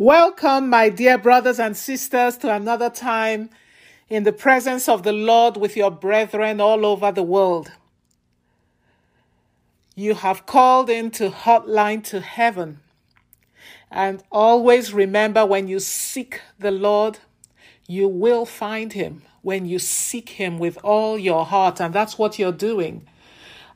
Welcome, my dear brothers and sisters, to another time in the presence of the Lord with your brethren all over the world. You have called into hotline to heaven. And always remember when you seek the Lord, you will find him when you seek him with all your heart. And that's what you're doing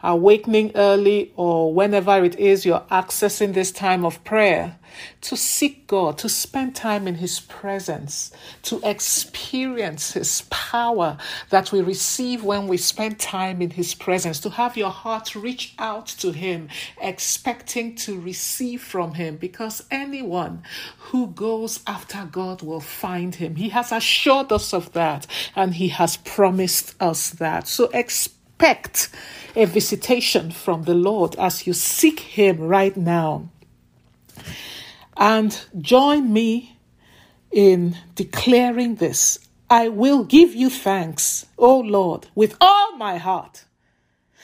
awakening early or whenever it is you're accessing this time of prayer, to seek God, to spend time in His presence, to experience His power that we receive when we spend time in His presence, to have your heart reach out to Him, expecting to receive from Him, because anyone who goes after God will find Him. He has assured us of that and He has promised us that. So expect a visitation from the Lord as you seek Him right now. And join me in declaring this I will give you thanks, O Lord, with all my heart.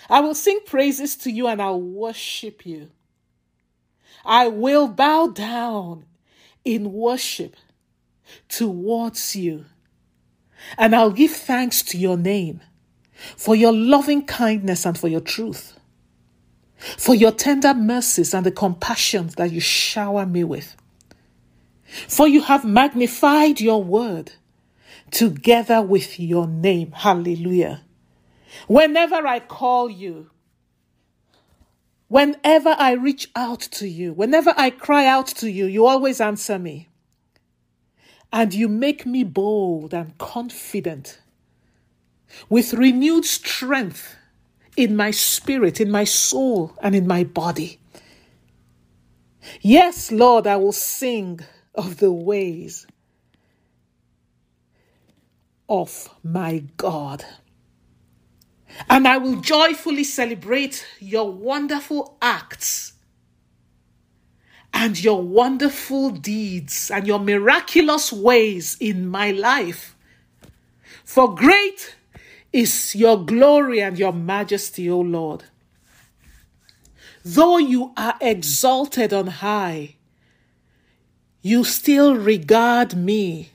I will sing praises to you and I'll worship you. I will bow down in worship towards you. And I'll give thanks to your name for your loving kindness and for your truth, for your tender mercies and the compassion that you shower me with. For you have magnified your word together with your name. Hallelujah. Whenever I call you, whenever I reach out to you, whenever I cry out to you, you always answer me. And you make me bold and confident with renewed strength in my spirit, in my soul, and in my body. Yes, Lord, I will sing of the ways of my God. And I will joyfully celebrate your wonderful acts and your wonderful deeds and your miraculous ways in my life. For great is your glory and your majesty, O Lord. Though you are exalted on high, you still regard me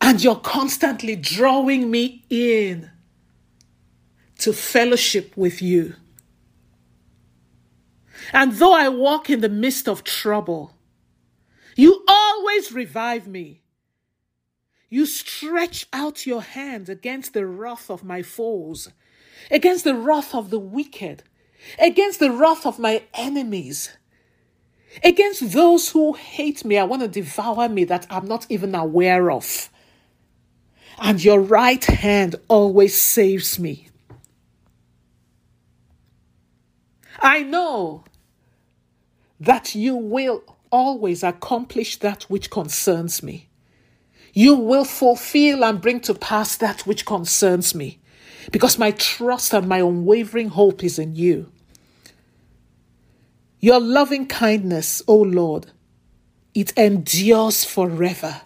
and you're constantly drawing me in to fellowship with you. And though I walk in the midst of trouble, you always revive me. You stretch out your hand against the wrath of my foes, against the wrath of the wicked, against the wrath of my enemies, against those who hate me. I want to devour me that I'm not even aware of. And your right hand always saves me. I know that you will always accomplish that which concerns me. You will fulfill and bring to pass that which concerns me, because my trust and my unwavering hope is in you. Your loving kindness, O Lord, it endures forever,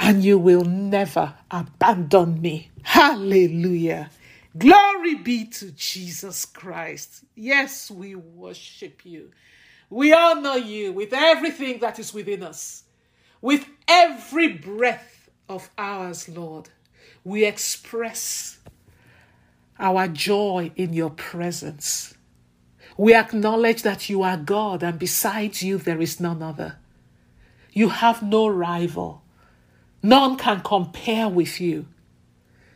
and you will never abandon me. Hallelujah. Glory be to Jesus Christ. Yes, we worship you. We honor you with everything that is within us. With every breath of ours, Lord, we express our joy in your presence. We acknowledge that you are God, and besides you, there is none other. You have no rival. None can compare with you.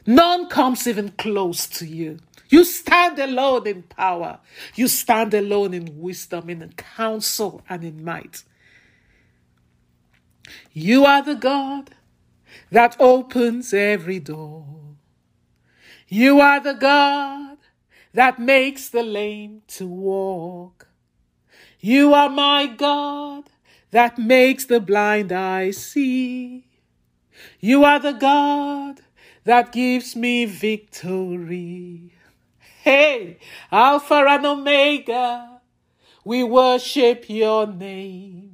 None comes even close to you. You stand alone in power. You stand alone in wisdom, in counsel, and in might. You are the God that opens every door. You are the God that makes the lame to walk. You are my God that makes the blind eye see. You are the God that gives me victory. Hey, Alpha and Omega, we worship your name.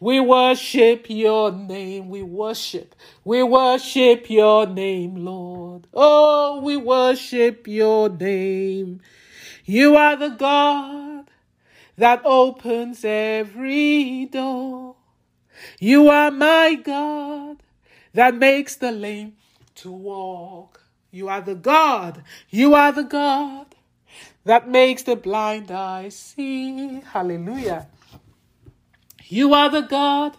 We worship your name. We worship. We worship your name, Lord. Oh, we worship your name. You are the God that opens every door. You are my God that makes the lame to walk. You are the God. You are the God that makes the blind eye see. Hallelujah. You are the God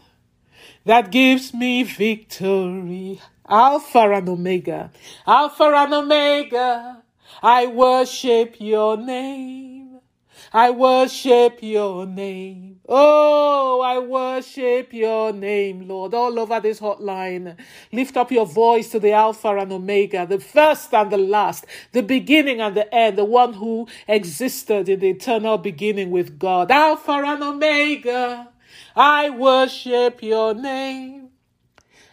that gives me victory. Alpha and Omega. Alpha and Omega. I worship your name. I worship your name. Oh, I worship your name, Lord. All over this hotline, lift up your voice to the Alpha and Omega, the first and the last, the beginning and the end, the one who existed in the eternal beginning with God. Alpha and Omega, I worship your name.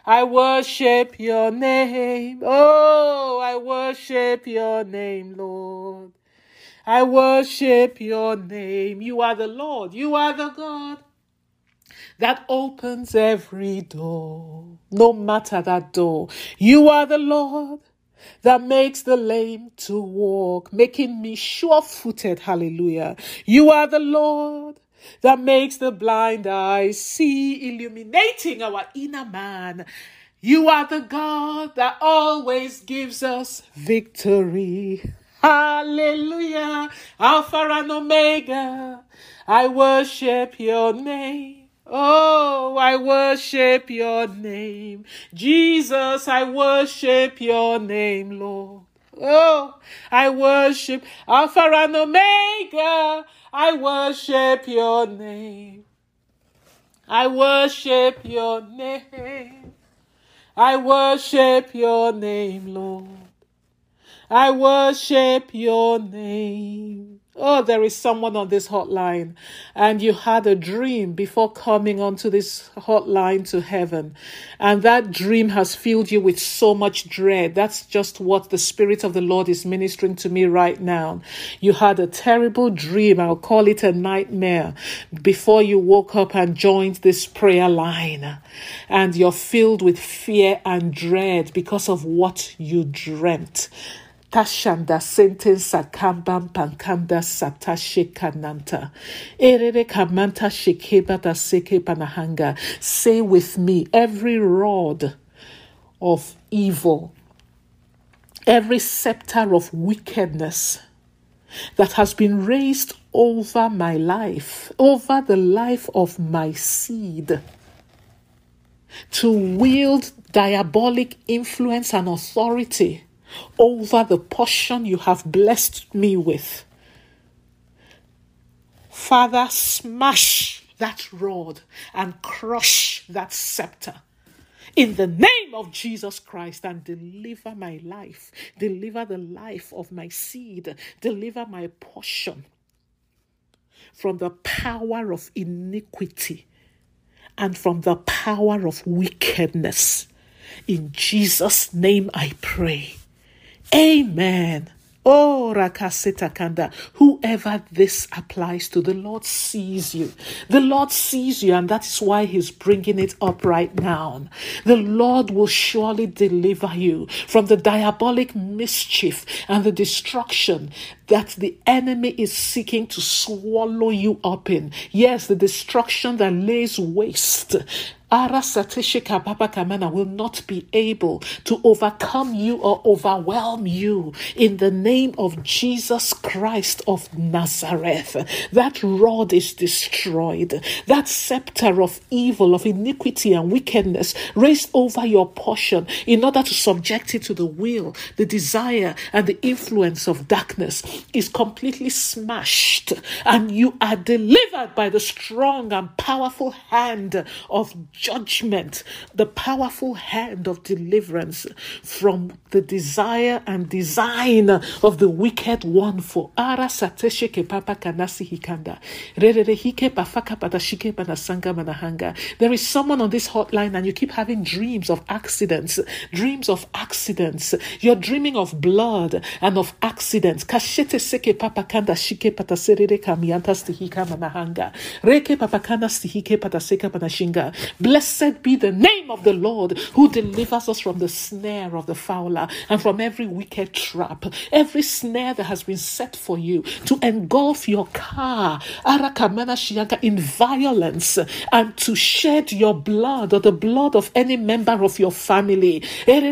I worship your name. Oh, I worship your name, Lord. I worship your name. You are the Lord. You are the God that opens every door, no matter that door. You are the Lord that makes the lame to walk, making me sure footed. Hallelujah. You are the Lord that makes the blind eyes see, illuminating our inner man. You are the God that always gives us victory. Hallelujah. Alpha and Omega. I worship your name. Oh, I worship your name. Jesus, I worship your name, Lord. Oh, I worship Alpha and Omega. I worship your name. I worship your name. I worship your name, Lord. I worship your name. Oh, there is someone on this hotline, and you had a dream before coming onto this hotline to heaven, and that dream has filled you with so much dread. That's just what the Spirit of the Lord is ministering to me right now. You had a terrible dream, I'll call it a nightmare, before you woke up and joined this prayer line, and you're filled with fear and dread because of what you dreamt. Tashanda sentensa kambam pankanda satashe kananta. Erere kamanta shekeba da seke panahanga. Say with me, every rod of evil, every scepter of wickedness that has been raised over my life, over the life of my seed, to wield diabolic influence and authority over the portion you have blessed me with. Father, smash that rod and crush that scepter in the name of Jesus Christ and deliver my life, deliver the life of my seed, deliver my portion from the power of iniquity and from the power of wickedness. In Jesus' name I pray. Amen. Oh, Rakasita Kanda. Whoever this applies to, the Lord sees you. The Lord sees you, and that is why He's bringing it up right now. The Lord will surely deliver you from the diabolic mischief and the destruction that the enemy is seeking to swallow you up in. Yes, the destruction that lays waste Ara Satishika Kamana will not be able to overcome you or overwhelm you in the name of Jesus Christ of Nazareth. That rod is destroyed. That scepter of evil, of iniquity and wickedness raised over your portion in order to subject it to the will, the desire, and the influence of darkness is completely smashed, and you are delivered by the strong and powerful hand of judgment, the powerful hand of deliverance from the desire and design of the wicked one for ara sateshe kanasi hikanda. There is someone on this hotline and you keep having dreams of accidents dreams of accidents. You're dreaming of blood and of accidents. Kashete seke papa kanda shike kamianta stihika manahanga reke papa kanda stihike Blessed be the name of the Lord who delivers us from the snare of the fowler and from every wicked trap, every snare that has been set for you to engulf your car in violence and to shed your blood or the blood of any member of your family. By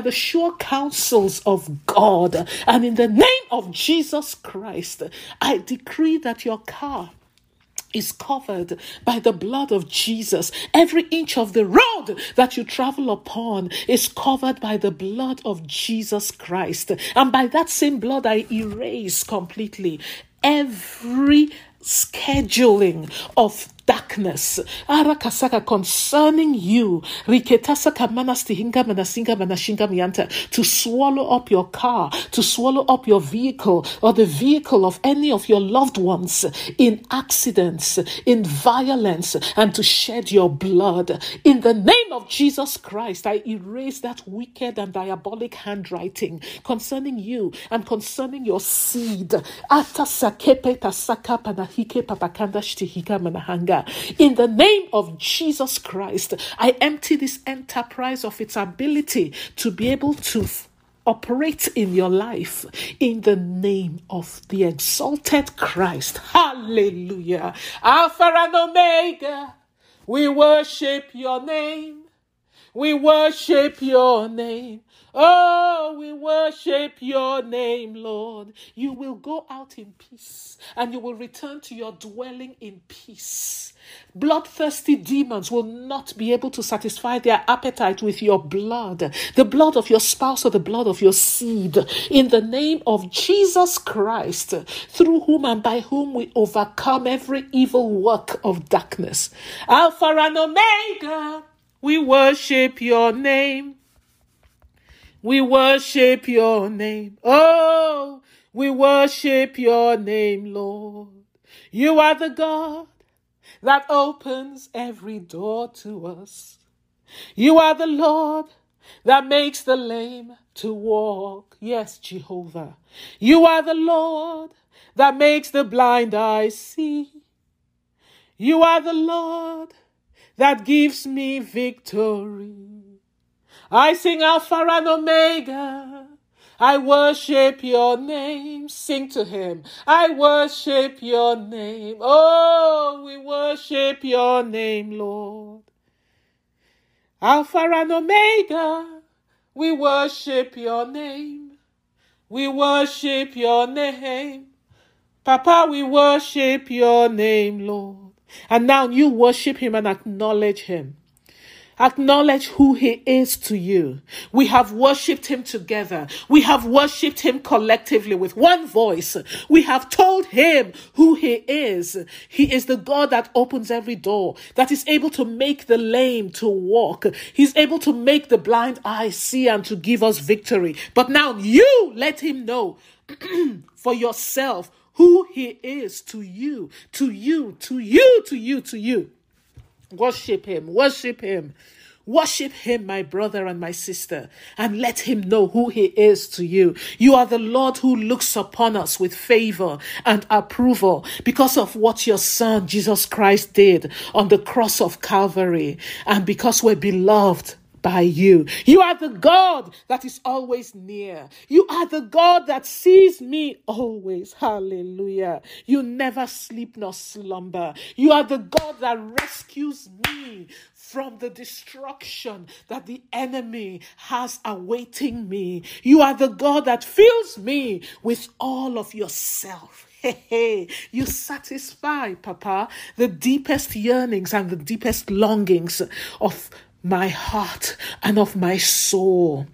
the sure counsels of God and in the name of Jesus Christ, I decree that your car is covered by the blood of Jesus. Every inch of the road that you travel upon is covered by the blood of Jesus Christ. And by that same blood, I erase completely every scheduling of darkness. Arakasaka concerning you. Riketasaka manastihinga manasinga manashinga mianta to swallow up your car to swallow up your vehicle or the vehicle of any of your loved ones in accidents in violence and to shed your blood. In the name of Jesus Christ I erase that wicked and diabolic handwriting concerning you and concerning your seed. Atasakepe tasaka panahike papakanda shtihika manahanga in the name of Jesus Christ, I empty this enterprise of its ability to be able to operate in your life in the name of the exalted Christ. Hallelujah. Alpha and Omega, we worship your name. We worship your name. Oh, we worship your name, Lord. You will go out in peace and you will return to your dwelling in peace. Bloodthirsty demons will not be able to satisfy their appetite with your blood, the blood of your spouse or the blood of your seed. In the name of Jesus Christ, through whom and by whom we overcome every evil work of darkness. Alpha and Omega, we worship your name. We worship your name. Oh, we worship your name, Lord. You are the God that opens every door to us. You are the Lord that makes the lame to walk. Yes, Jehovah. You are the Lord that makes the blind eyes see. You are the Lord that gives me victory. I sing Alpha and Omega. I worship your name. Sing to him. I worship your name. Oh, we worship your name, Lord. Alpha and Omega. We worship your name. We worship your name. Papa, we worship your name, Lord. And now you worship him and acknowledge him. Acknowledge who he is to you. We have worshipped him together. We have worshipped him collectively with one voice. We have told him who he is. He is the God that opens every door, that is able to make the lame to walk. He's able to make the blind eye see and to give us victory. But now you let him know for yourself who he is to you, to you, to you, to you, to you. Worship him, worship him. Worship him, my brother and my sister, and let him know who he is to you. You are the Lord who looks upon us with favor and approval because of what your son Jesus Christ did on the cross of Calvary and because we're beloved by you. You are the God that is always near. You are the God that sees me always. Hallelujah. You never sleep nor slumber. You are the God that rescues me from the destruction that the enemy has awaiting me. You are the God that fills me with all of yourself. Hey, hey, you satisfy, Papa, the deepest yearnings and the deepest longings of my heart and of my soul.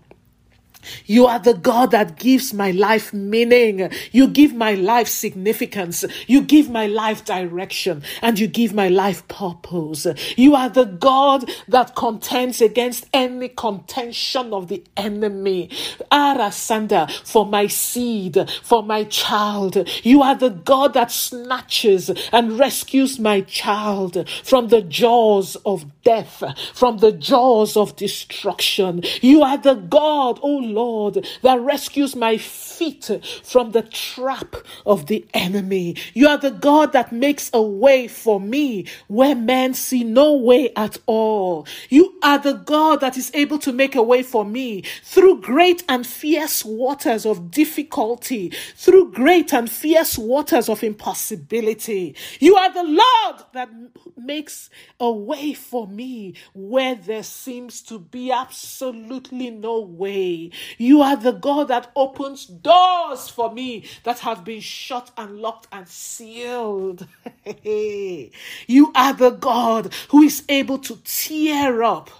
You are the God that gives my life meaning. You give my life significance. You give my life direction and you give my life purpose. You are the God that contends against any contention of the enemy. Arasanda, for my seed, for my child. You are the God that snatches and rescues my child from the jaws of death, from the jaws of destruction. You are the God, oh Lord that rescues my feet from the trap of the enemy. You are the God that makes a way for me where men see no way at all. You are the God that is able to make a way for me through great and fierce waters of difficulty, through great and fierce waters of impossibility. You are the Lord that makes a way for me where there seems to be absolutely no way. You are the God that opens doors for me that have been shut and locked and sealed. you are the God who is able to tear up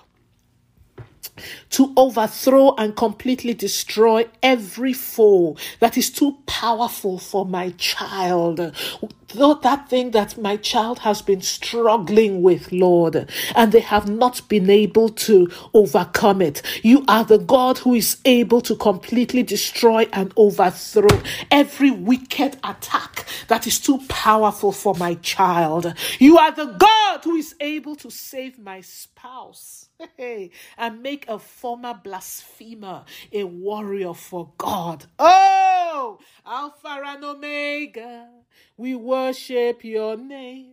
to overthrow and completely destroy every foe that is too powerful for my child. Though that thing that my child has been struggling with, Lord, and they have not been able to overcome it. You are the God who is able to completely destroy and overthrow every wicked attack that is too powerful for my child. You are the God who is able to save my spouse and make a former blasphemer a warrior for God. Oh, Alpha and Omega, we worship your name.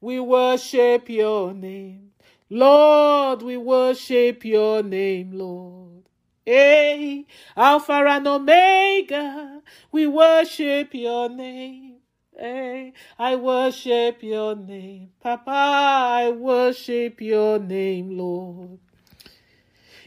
We worship your name. Lord, we worship your name, Lord. Hey, Alpha and Omega, we worship your name. Hey, I worship your name. Papa, I worship your name, Lord.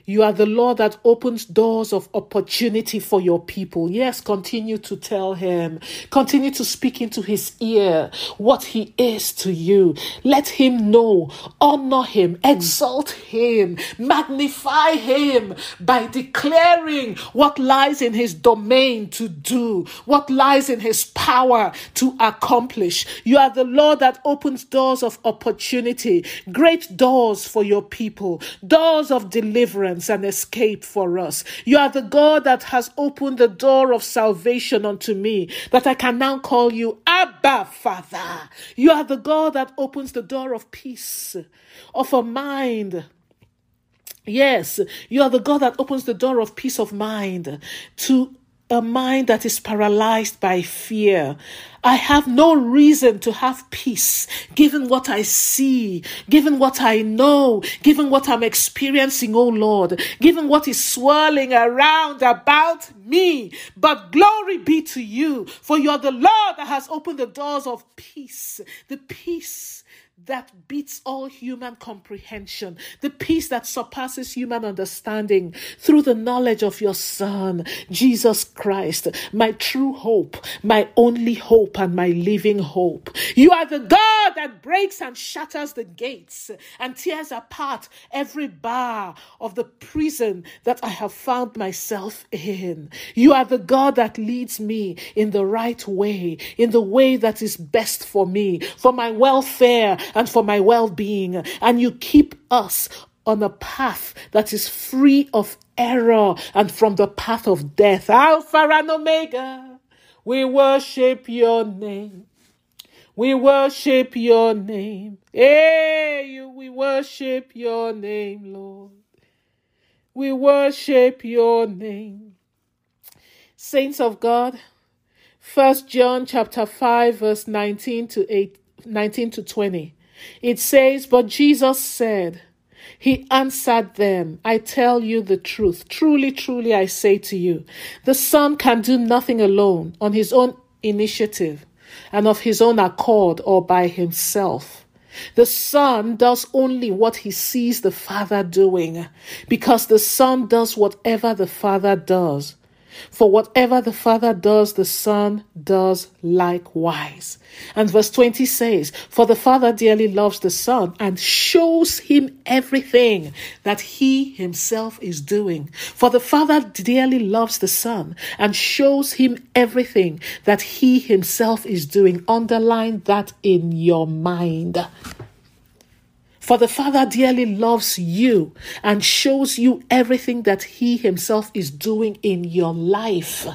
You are the Lord that opens doors of opportunity for your people. Yes, continue to tell him. Continue to speak into his ear what he is to you. Let him know, honor him, exalt him, magnify him by declaring what lies in his domain to do, what lies in his power to accomplish. You are the Lord that opens doors of opportunity, great doors for your people, doors of deliverance deliverance and escape for us. You are the God that has opened the door of salvation unto me, that I can now call you Abba Father. You are the God that opens the door of peace, of a mind. Yes, you are the God that opens the door of peace of mind to a mind that is paralyzed by fear. I have no reason to have peace given what I see, given what I know, given what I'm experiencing, oh Lord, given what is swirling around about me. But glory be to you, for you're the Lord that has opened the doors of peace, the peace that beats all human comprehension, the peace that surpasses human understanding through the knowledge of your Son, Jesus Christ, my true hope, my only hope, and my living hope. You are the God that breaks and shatters the gates and tears apart every bar of the prison that I have found myself in. You are the God that leads me in the right way, in the way that is best for me, for my welfare and for my well being. And you keep us on a path that is free of error and from the path of death. Alpha and Omega, we worship your name. We worship your name. Hey, you, we worship your name, Lord. We worship your name. Saints of God, First John chapter 5 verse 19 to 8 19 to 20. It says, But Jesus said, He answered them, I tell you the truth. Truly, truly, I say to you, the Son can do nothing alone on his own initiative and of his own accord or by himself. The Son does only what he sees the Father doing, because the Son does whatever the Father does. For whatever the Father does, the Son does likewise. And verse 20 says, For the Father dearly loves the Son and shows him everything that he himself is doing. For the Father dearly loves the Son and shows him everything that he himself is doing. Underline that in your mind. For the Father dearly loves you and shows you everything that He Himself is doing in your life.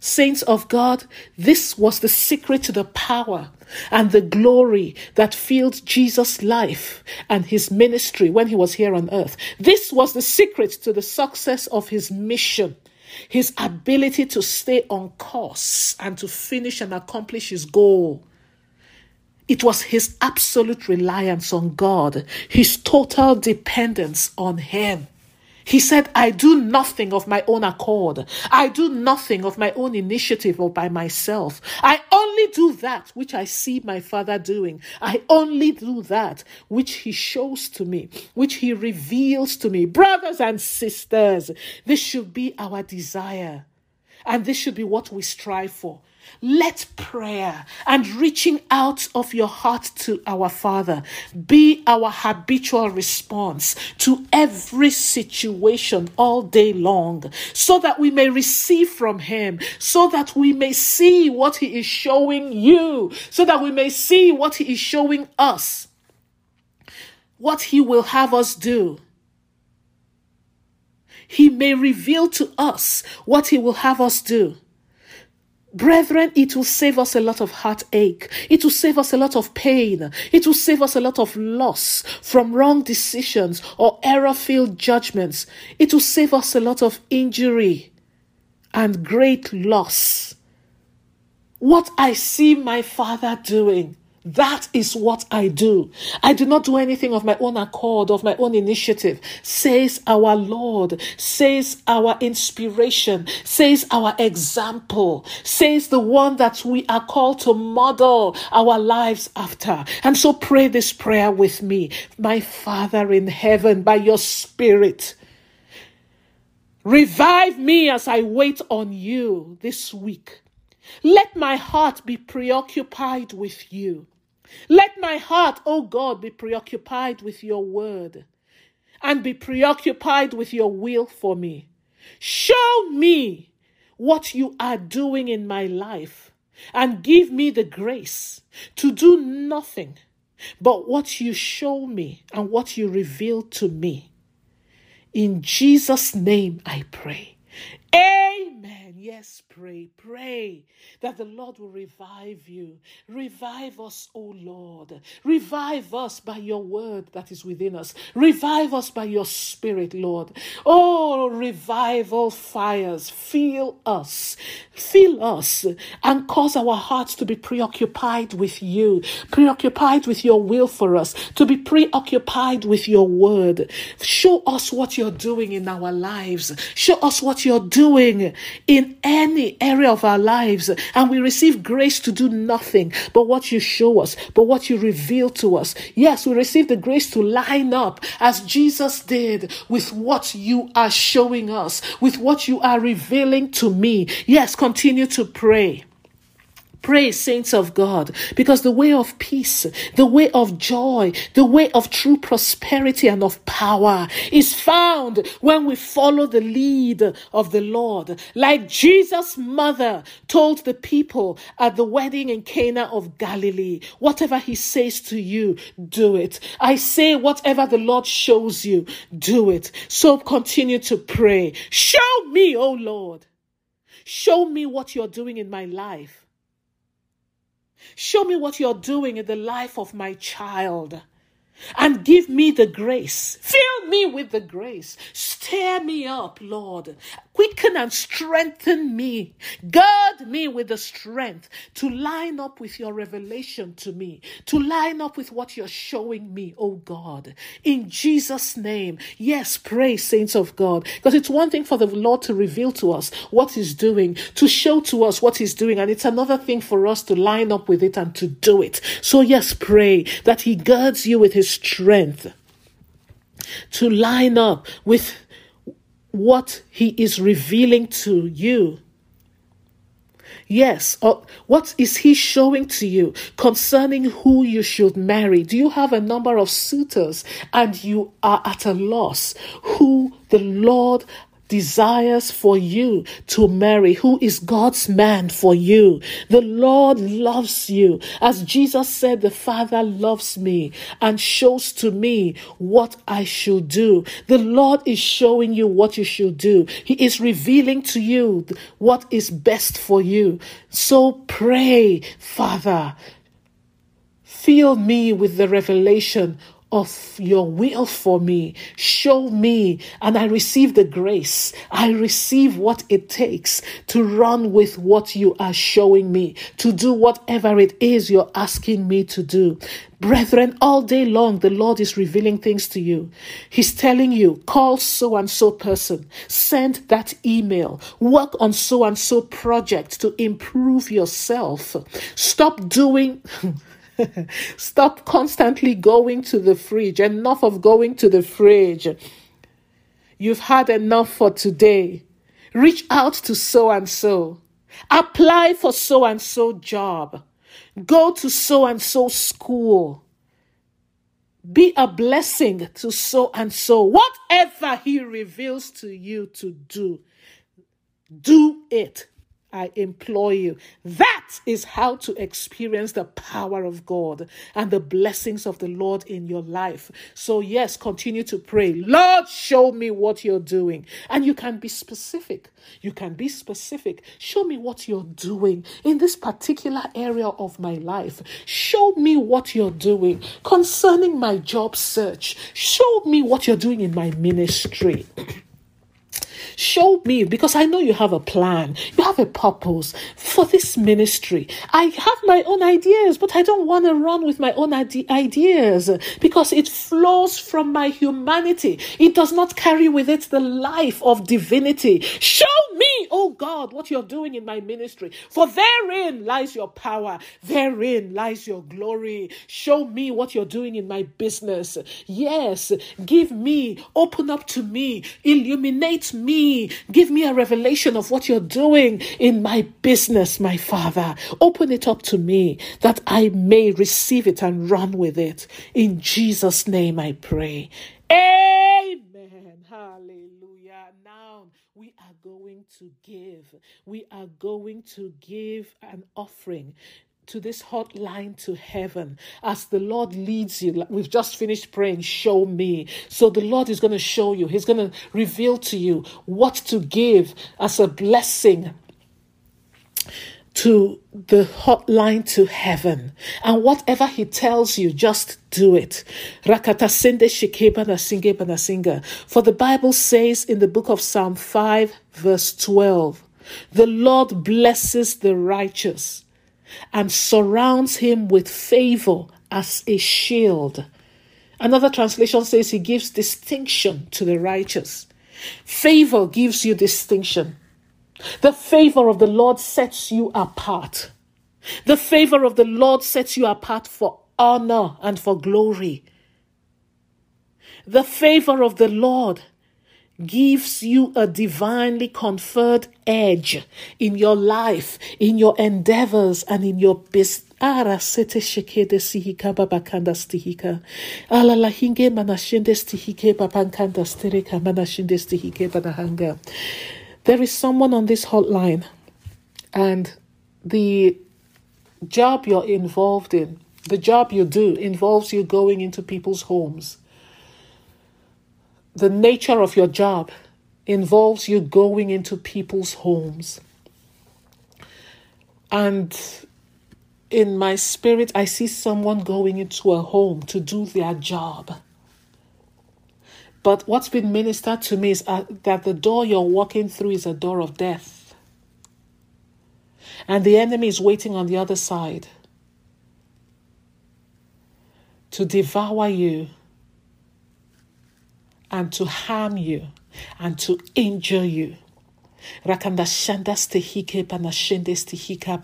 Saints of God, this was the secret to the power and the glory that filled Jesus' life and his ministry when he was here on earth. This was the secret to the success of his mission, his ability to stay on course and to finish and accomplish his goal. It was his absolute reliance on God, his total dependence on him. He said, I do nothing of my own accord. I do nothing of my own initiative or by myself. I only do that which I see my Father doing. I only do that which He shows to me, which He reveals to me. Brothers and sisters, this should be our desire. And this should be what we strive for. Let prayer and reaching out of your heart to our Father be our habitual response to every situation all day long, so that we may receive from Him, so that we may see what He is showing you, so that we may see what He is showing us, what He will have us do. He may reveal to us what He will have us do. Brethren, it will save us a lot of heartache. It will save us a lot of pain. It will save us a lot of loss from wrong decisions or error filled judgments. It will save us a lot of injury and great loss. What I see my father doing that is what I do. I do not do anything of my own accord, of my own initiative, says our Lord, says our inspiration, says our example, says the one that we are called to model our lives after. And so pray this prayer with me. My Father in heaven, by your Spirit, revive me as I wait on you this week. Let my heart be preoccupied with you. Let my heart, O oh God, be preoccupied with your word and be preoccupied with your will for me. Show me what you are doing in my life and give me the grace to do nothing but what you show me and what you reveal to me. In Jesus' name I pray. Amen. Yes, pray, pray that the Lord will revive you. Revive us, O Lord. Revive us by your word that is within us. Revive us by your spirit, Lord. Oh, revival fires, fill us, fill us, and cause our hearts to be preoccupied with you, preoccupied with your will for us, to be preoccupied with your word. Show us what you're doing in our lives. Show us what you're doing in any area of our lives, and we receive grace to do nothing but what you show us, but what you reveal to us. Yes, we receive the grace to line up as Jesus did with what you are showing us, with what you are revealing to me. Yes, continue to pray. Pray, saints of God, because the way of peace, the way of joy, the way of true prosperity and of power is found when we follow the lead of the Lord. Like Jesus' mother told the people at the wedding in Cana of Galilee, whatever he says to you, do it. I say, whatever the Lord shows you, do it. So continue to pray. Show me, O Lord. Show me what you're doing in my life. Show me what you're doing in the life of my child and give me the grace. Fill me with the grace. Stir me up, Lord. Quicken and strengthen me. Gird me with the strength to line up with your revelation to me, to line up with what you're showing me, oh God. In Jesus' name. Yes, pray, saints of God. Because it's one thing for the Lord to reveal to us what He's doing, to show to us what He's doing, and it's another thing for us to line up with it and to do it. So, yes, pray that He girds you with His strength to line up with what He is revealing to you. Yes, or what is he showing to you concerning who you should marry? Do you have a number of suitors and you are at a loss who the Lord desires for you to marry, who is God's man for you. The Lord loves you. As Jesus said, the Father loves me and shows to me what I should do. The Lord is showing you what you should do. He is revealing to you what is best for you. So pray, Father, fill me with the revelation of your will for me. Show me, and I receive the grace. I receive what it takes to run with what you are showing me, to do whatever it is you're asking me to do. Brethren, all day long, the Lord is revealing things to you. He's telling you, call so and so person, send that email, work on so and so project to improve yourself. Stop doing. Stop constantly going to the fridge. Enough of going to the fridge. You've had enough for today. Reach out to so and so. Apply for so and so job. Go to so and so school. Be a blessing to so and so. Whatever he reveals to you to do, do it. I implore you. That is how to experience the power of God and the blessings of the Lord in your life. So, yes, continue to pray. Lord, show me what you're doing. And you can be specific. You can be specific. Show me what you're doing in this particular area of my life. Show me what you're doing concerning my job search. Show me what you're doing in my ministry. Show me because I know you have a plan, you have a purpose for this ministry. I have my own ideas, but I don't want to run with my own ideas because it flows from my humanity. It does not carry with it the life of divinity. Show me, oh God, what you're doing in my ministry, for therein lies your power, therein lies your glory. Show me what you're doing in my business. Yes, give me, open up to me, illuminate me Give me a revelation of what you're doing in my business, my Father. Open it up to me that I may receive it and run with it. In Jesus' name I pray. Amen. Hallelujah. Now we are going to give. We are going to give an offering to this hotline to heaven as the Lord leads you. We've just finished praying, show me. So the Lord is going to show you, He's going to reveal to you what to give as a blessing to the hotline to heaven. And whatever he tells you, just do it. For the Bible says in the book of Psalm 5, verse 12, the Lord blesses the righteous and surrounds him with favor as a shield. Another translation says he gives distinction to the righteous. Favor gives you distinction. The favor of the Lord sets you apart. The favor of the Lord sets you apart for honor and for glory. The favor of the Lord gives you a divinely conferred edge in your life, in your endeavors, and in your business. Ara stihika. There is someone on this hotline, and the job you're involved in, the job you do, involves you going into people's homes the nature of your job involves you going into people's homes. And in my spirit, I see someone going into a home to do their job. But what's been ministered to me is uh, that the door you're walking through is a door of death. And the enemy is waiting on the other side to devour you and to harm you and to injure you. Rakanda shanda stehike stehika.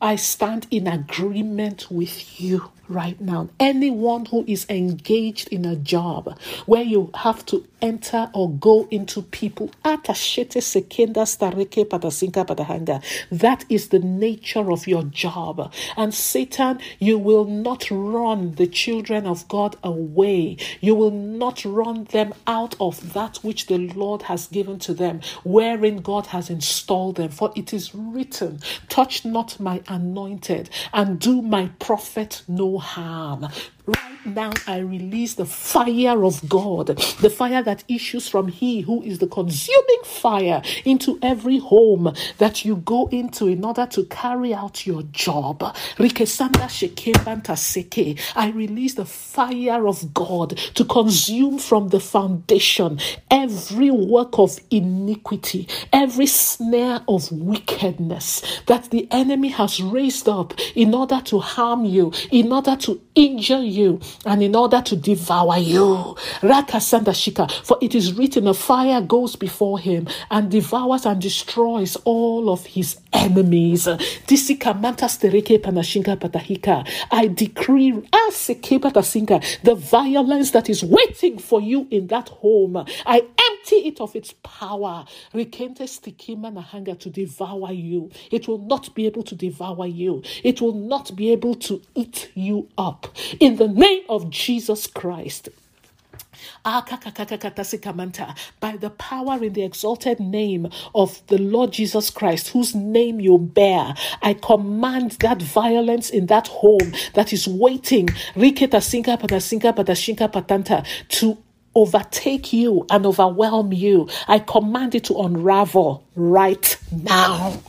I stand in agreement with you right now. Anyone who is engaged in a job where you have to enter or go into people, that is the nature of your job. And Satan, you will not run the children of God away. You will not run them out of that which the Lord has given to them, wherein God has installed them. For it is written, Touch not my anointed and do my prophet no harm. Right now, I release the fire of God, the fire that issues from He who is the consuming fire into every home that you go into in order to carry out your job. I release the fire of God to consume from the foundation every work of iniquity, every snare of wickedness that the enemy has raised up in order to harm you, in order to injure you and in order to devour you. Shika, for it is written, a fire goes before him and devours and destroys all of his enemies. I decree the violence that is waiting for you in that home. I empty it of its power. To devour you. It will not be able to devour you. It will not be able to eat you up. In the name of Jesus Christ. By the power in the exalted name of the Lord Jesus Christ, whose name you bear, I command that violence in that home that is waiting to overtake you and overwhelm you. I command it to unravel right now.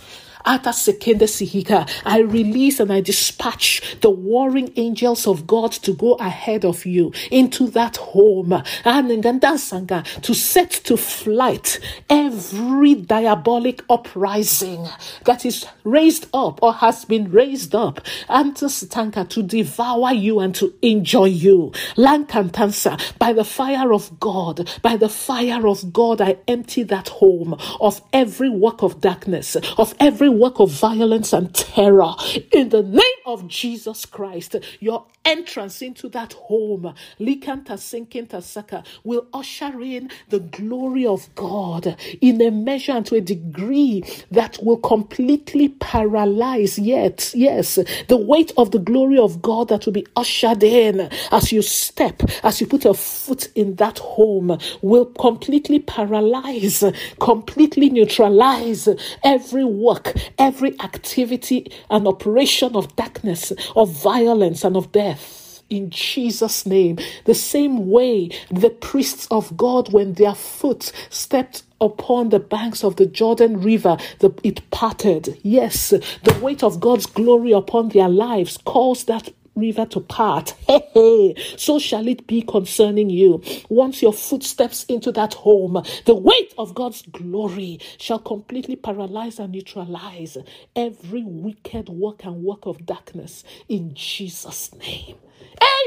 I release and I dispatch the warring angels of God to go ahead of you into that home. To set to flight every diabolic uprising that is raised up or has been raised up. And to devour you and to enjoy you. Lankantansa, by the fire of God, by the fire of God, I empty that home of every work of darkness, of every work of violence and terror. In the name of Jesus Christ, your entrance into that home, Likanta Sinkinta Saka, will usher in the glory of God in a measure and to a degree that will completely paralyze yet, yes, the weight of the glory of God that will be ushered in as you step, as you put a foot in that home, will completely paralyze, completely neutralize every work, every activity and operation of darkness, of violence, and of death in Jesus' name. The same way the priests of God, when their foot stepped upon the banks of the Jordan River, the, it parted. Yes, the weight of God's glory upon their lives caused that river to part. Hey, hey, so shall it be concerning you. Once your footsteps into that home, the weight of God's glory shall completely paralyze and neutralize every wicked work and work of darkness in Jesus' name.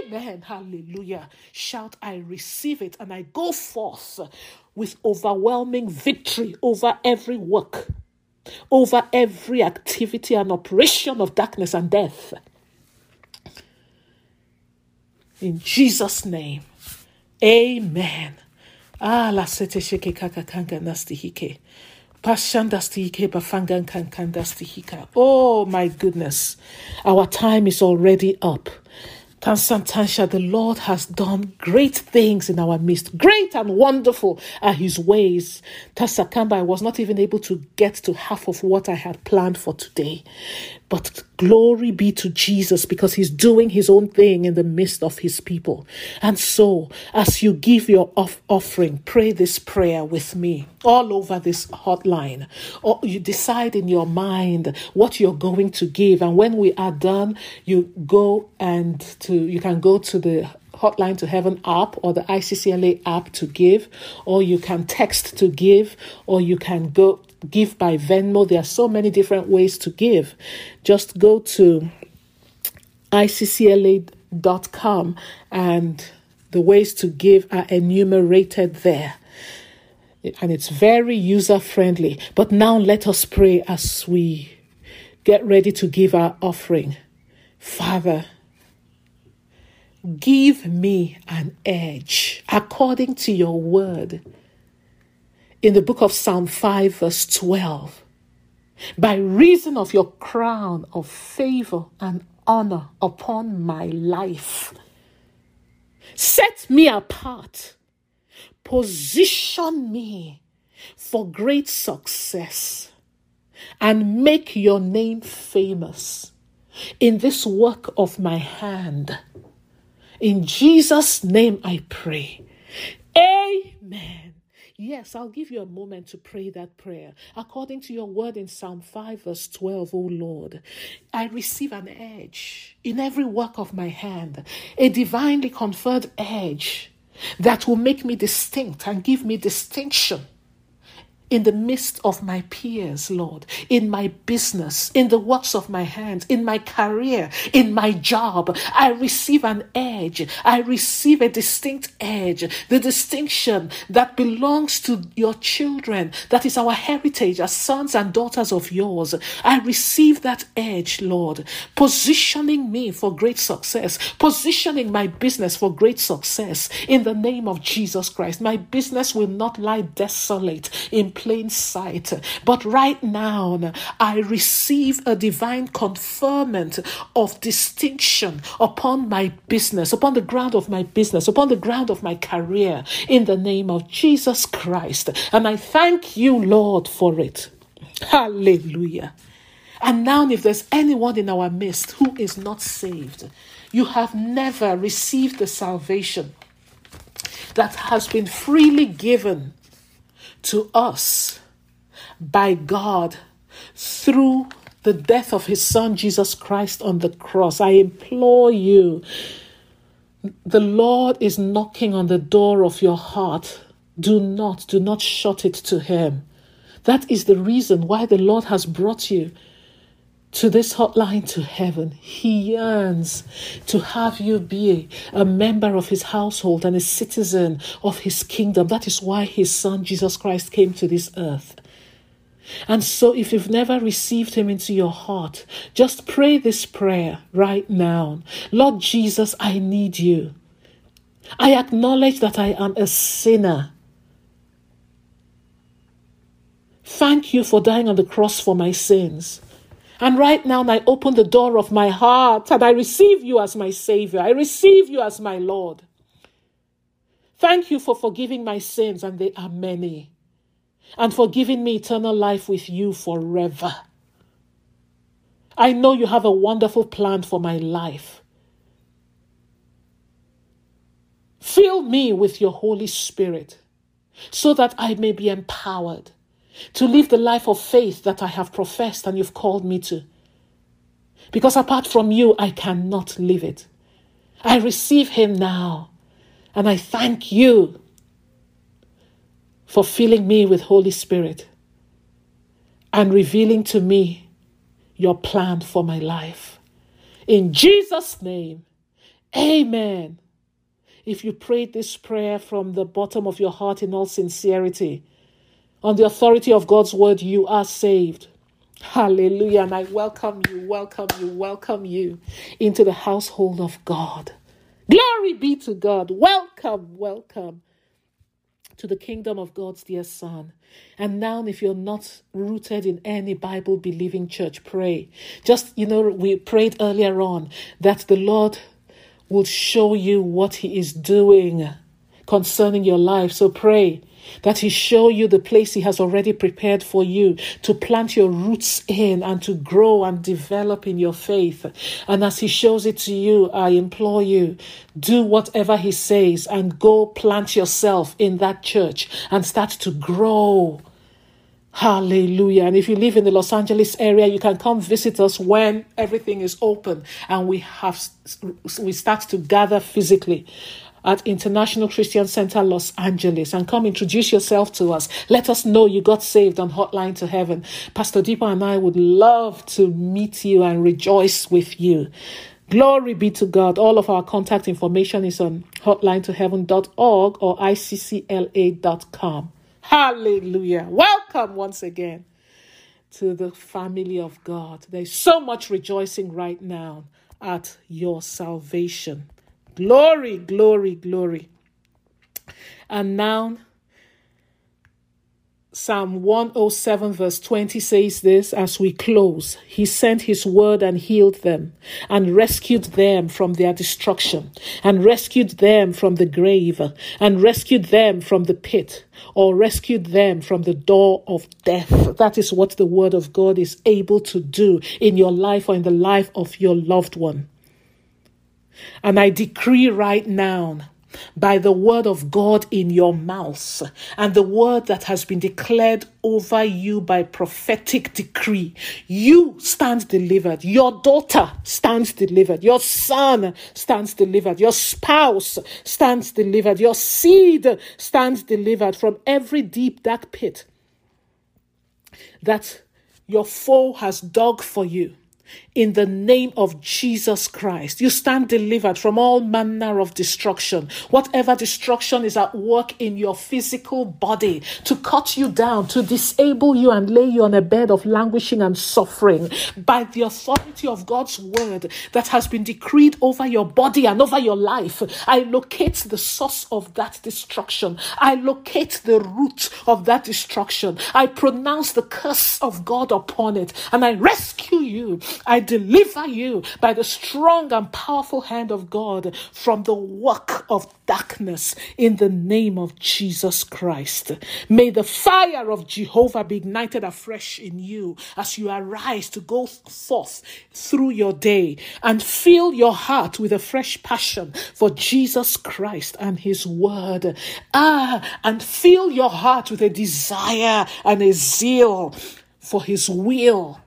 Amen. Hallelujah. Shout, I receive it and I go forth with overwhelming victory over every work, over every activity and operation of darkness and death. In Jesus' name. Amen. Ah, la sete sheke kaka kanga nasti hika. Oh my goodness. Our time is already up. Tansantansha, the Lord has done great things in our midst. Great and wonderful are his ways. Tasakamba, I was not even able to get to half of what I had planned for today. But glory be to Jesus because he's doing his own thing in the midst of his people. And so, as you give your off- offering, pray this prayer with me all over this hotline. Or you decide in your mind what you're going to give. And when we are done, you go and to you can go to the Hotline to Heaven app or the ICCLA app to give, or you can text to give, or you can go give by Venmo. There are so many different ways to give. Just go to iccla.com and the ways to give are enumerated there. And it's very user friendly. But now let us pray as we get ready to give our offering. Father, give me an edge according to your word. In the book of Psalm 5, verse 12, by reason of your crown of favor and honor upon my life, set me apart, position me for great success, and make your name famous in this work of my hand. In Jesus' name I pray. Amen. Yes, I'll give you a moment to pray that prayer. According to your word in Psalm 5, verse 12, O Lord, I receive an edge in every work of my hand, a divinely conferred edge that will make me distinct and give me distinction in the midst of my peers, Lord, in my business, in the works of my hands, in my career, in my job. I receive an edge. I receive a distinct edge, the distinction that belongs to your children, that is our heritage as sons and daughters of yours. I receive that edge, Lord, positioning me for great success, positioning my business for great success in the name of Jesus Christ. My business will not lie desolate in plain sight. But right now, I receive a divine conferment of distinction upon my business, upon the ground of my business, upon the ground of my career, in the name of Jesus Christ. And I thank you, Lord, for it. Hallelujah. And now, if there's anyone in our midst who is not saved, you have never received the salvation that has been freely given to us by God through the death of his son Jesus Christ on the cross. I implore you, the Lord is knocking on the door of your heart. Do not, do not shut it to him. That is the reason why the Lord has brought you to this hotline to heaven. He yearns to have you be a member of his household and a citizen of his kingdom. That is why his son Jesus Christ came to this earth. And so, if you've never received him into your heart, just pray this prayer right now Lord Jesus, I need you. I acknowledge that I am a sinner. Thank you for dying on the cross for my sins. And right now, I open the door of my heart and I receive you as my Savior. I receive you as my Lord. Thank you for forgiving my sins, and they are many, and for giving me eternal life with you forever. I know you have a wonderful plan for my life. Fill me with your Holy Spirit so that I may be empowered to live the life of faith that I have professed and you've called me to. Because apart from you, I cannot live it. I receive Him now, and I thank you for filling me with Holy Spirit and revealing to me your plan for my life. In Jesus' name, amen. If you prayed this prayer from the bottom of your heart in all sincerity, on the authority of God's word, you are saved. Hallelujah. And I welcome you, welcome you, welcome you into the household of God. Glory be to God. Welcome, welcome to the kingdom of God's dear Son. And now, if you're not rooted in any Bible believing church, pray. Just, you know, we prayed earlier on that the Lord will show you what He is doing concerning your life. So pray that He show you the place He has already prepared for you to plant your roots in and to grow and develop in your faith. And as He shows it to you, I implore you, do whatever He says and go plant yourself in that church and start to grow. Hallelujah. And if you live in the Los Angeles area, you can come visit us when everything is open and we have we start to gather physically at International Christian Center Los Angeles and come introduce yourself to us. Let us know you got saved on Hotline to Heaven. Pastor Deepa and I would love to meet you and rejoice with you. Glory be to God. All of our contact information is on hotlinetoheaven.org or iccla.com. Hallelujah. Welcome once again. to the family of God. There's so much rejoicing right now at your salvation. Glory, glory, glory. And now Psalm 107, verse 20 says this as we close He sent His word and healed them, and rescued them from their destruction, and rescued them from the grave, and rescued them from the pit, or rescued them from the door of death. That is what the word of God is able to do in your life or in the life of your loved one. And I decree right now by the word of God in your mouth and the word that has been declared over you by prophetic decree. You stand delivered. Your daughter stands delivered. Your son stands delivered. Your spouse stands delivered. Your seed stands delivered from every deep, dark pit that your foe has dug for you in the name of Jesus Christ. You stand delivered from all manner of destruction. Whatever destruction is at work in your physical body to cut you down, to disable you and lay you on a bed of languishing and suffering by the authority of God's word that has been decreed over your body and over your life. I locate the source of that destruction. I locate the root of that destruction. I pronounce the curse of God upon it and I rescue you I deliver you by the strong and powerful hand of God from the work of darkness in the name of Jesus Christ. May the fire of Jehovah be ignited afresh in you as you arise to go forth through your day and fill your heart with a fresh passion for Jesus Christ and his word. Ah, and fill your heart with a desire and a zeal for his will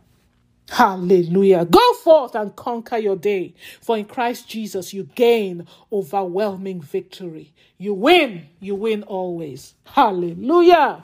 Hallelujah. Go forth and conquer your day. For in Christ Jesus you gain overwhelming victory. You win. You win always. Hallelujah.